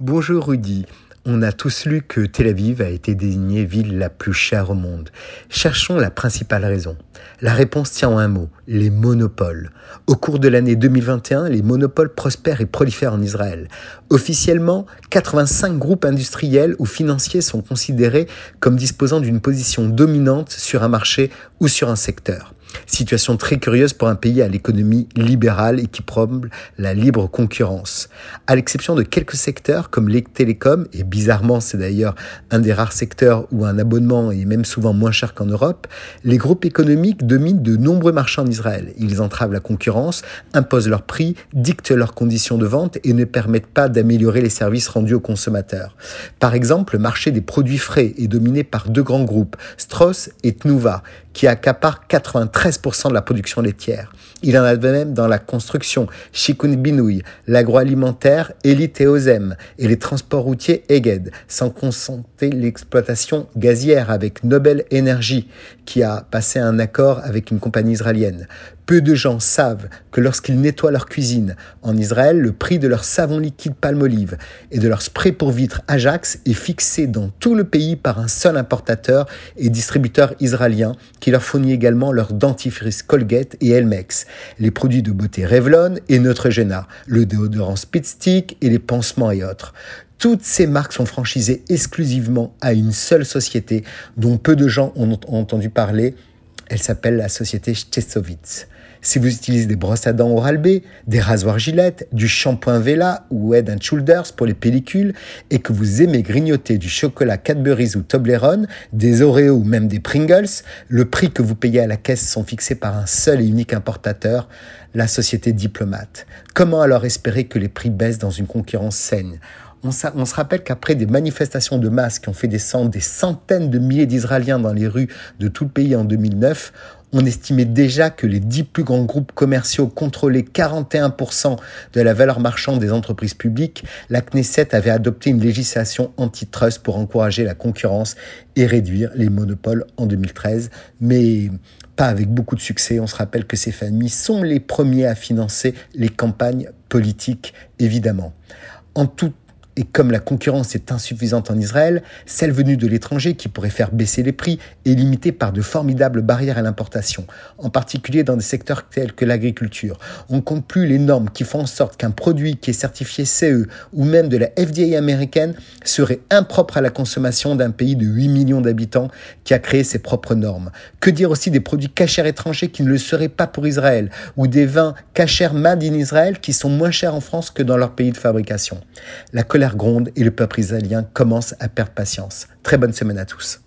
Bonjour Rudy. On a tous lu que Tel Aviv a été désignée ville la plus chère au monde. Cherchons la principale raison. La réponse tient en un mot, les monopoles. Au cours de l'année 2021, les monopoles prospèrent et prolifèrent en Israël. Officiellement, 85 groupes industriels ou financiers sont considérés comme disposant d'une position dominante sur un marché ou sur un secteur. Situation très curieuse pour un pays à l'économie libérale et qui promeut la libre concurrence. À l'exception de quelques secteurs comme les télécoms, et bizarrement c'est d'ailleurs un des rares secteurs où un abonnement est même souvent moins cher qu'en Europe, les groupes économiques dominent de nombreux marchés en Israël. Ils entravent la concurrence, imposent leurs prix, dictent leurs conditions de vente et ne permettent pas d'améliorer les services rendus aux consommateurs. Par exemple, le marché des produits frais est dominé par deux grands groupes, Strauss et Tnuva, qui accaparent 93% de la production laitière. Il en a de même dans la construction, Shikun Binouy, l'agroalimentaire, Elite et les transports routiers Eged, sans concentrer l'exploitation gazière avec Nobel Energy, qui a passé un accord avec une compagnie israélienne. Peu de gens savent que lorsqu'ils nettoient leur cuisine en Israël, le prix de leur savon liquide palmolive et de leur spray pour vitres Ajax est fixé dans tout le pays par un seul importateur et distributeur israélien qui leur fournit également leur dentifrice Colgate et Elmex, les produits de beauté Revlon et Neutrogena, le déodorant Speedstick et les pansements et autres. Toutes ces marques sont franchisées exclusivement à une seule société dont peu de gens ont entendu parler. Elle s'appelle la société Stesovitz. Si vous utilisez des brosses à dents Oral-B, des rasoirs Gillette, du shampoing Vela ou Head and Shoulders pour les pellicules et que vous aimez grignoter du chocolat Cadbury's ou Toblerone, des Oreos ou même des Pringles, le prix que vous payez à la caisse sont fixés par un seul et unique importateur, la société Diplomate. Comment alors espérer que les prix baissent dans une concurrence saine? On, se rappelle qu'après des manifestations de masse qui ont fait descendre des centaines de milliers d'Israéliens dans les rues de tout le pays en 2009, on estimait déjà que les dix plus grands groupes commerciaux contrôlaient 41% de la valeur marchande des entreprises publiques, la Knesset avait adopté une législation antitrust pour encourager la concurrence et réduire les monopoles en 2013, mais pas avec beaucoup de succès. On se rappelle que ces familles sont les premiers à financer les campagnes politiques, évidemment. En tout et comme la concurrence est insuffisante en Israël, celle venue de l'étranger qui pourrait faire baisser les prix est limitée par de formidables barrières à l'importation, en particulier dans des secteurs tels que l'agriculture. On compte plus les normes qui font en sorte qu'un produit qui est certifié CE ou même de la FDA américaine serait impropre à la consommation d'un pays de 8 millions d'habitants qui a créé ses propres normes. Que dire aussi des produits cachers étrangers qui ne le seraient pas pour Israël, ou des vins cachers made in Israël qui sont moins chers en France que dans leur pays de fabrication? La gronde et le peuple israélien commence à perdre patience. Très bonne semaine à tous.